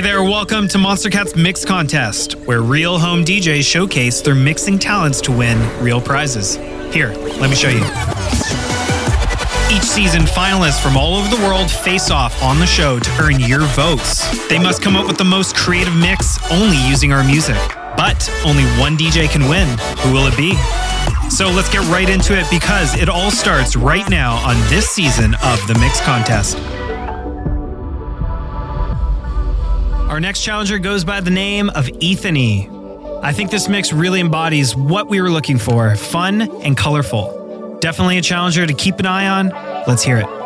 Hey there, welcome to Monstercat's Mix Contest, where real home DJs showcase their mixing talents to win real prizes. Here, let me show you. Each season, finalists from all over the world face off on the show to earn your votes. They must come up with the most creative mix only using our music. But only one DJ can win. Who will it be? So let's get right into it because it all starts right now on this season of the Mix Contest. Our next challenger goes by the name of Ethani. I think this mix really embodies what we were looking for fun and colorful. Definitely a challenger to keep an eye on. Let's hear it.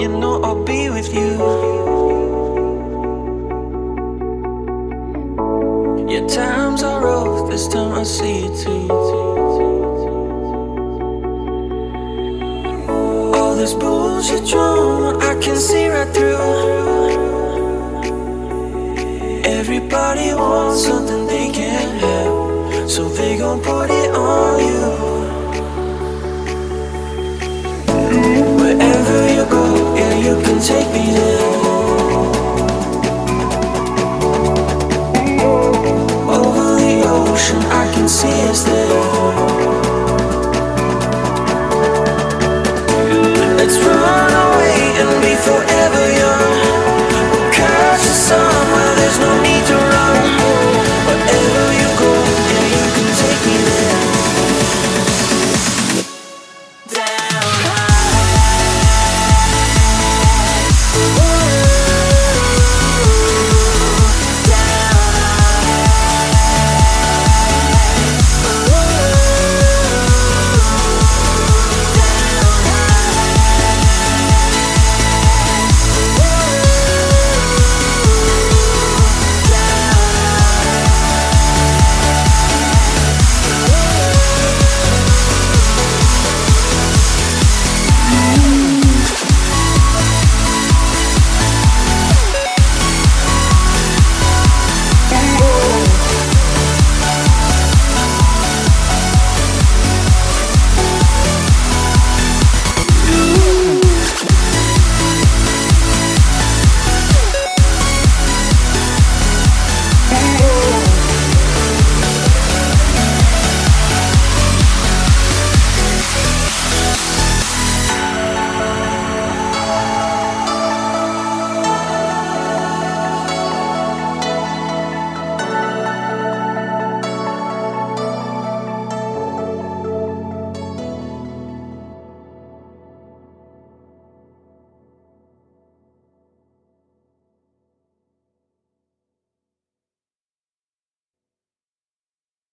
you know I'll be with you. Your times are rough. this time I see it too. All this bullshit drama, I can see right through. Everybody wants something they can't have, so they gon' put it on.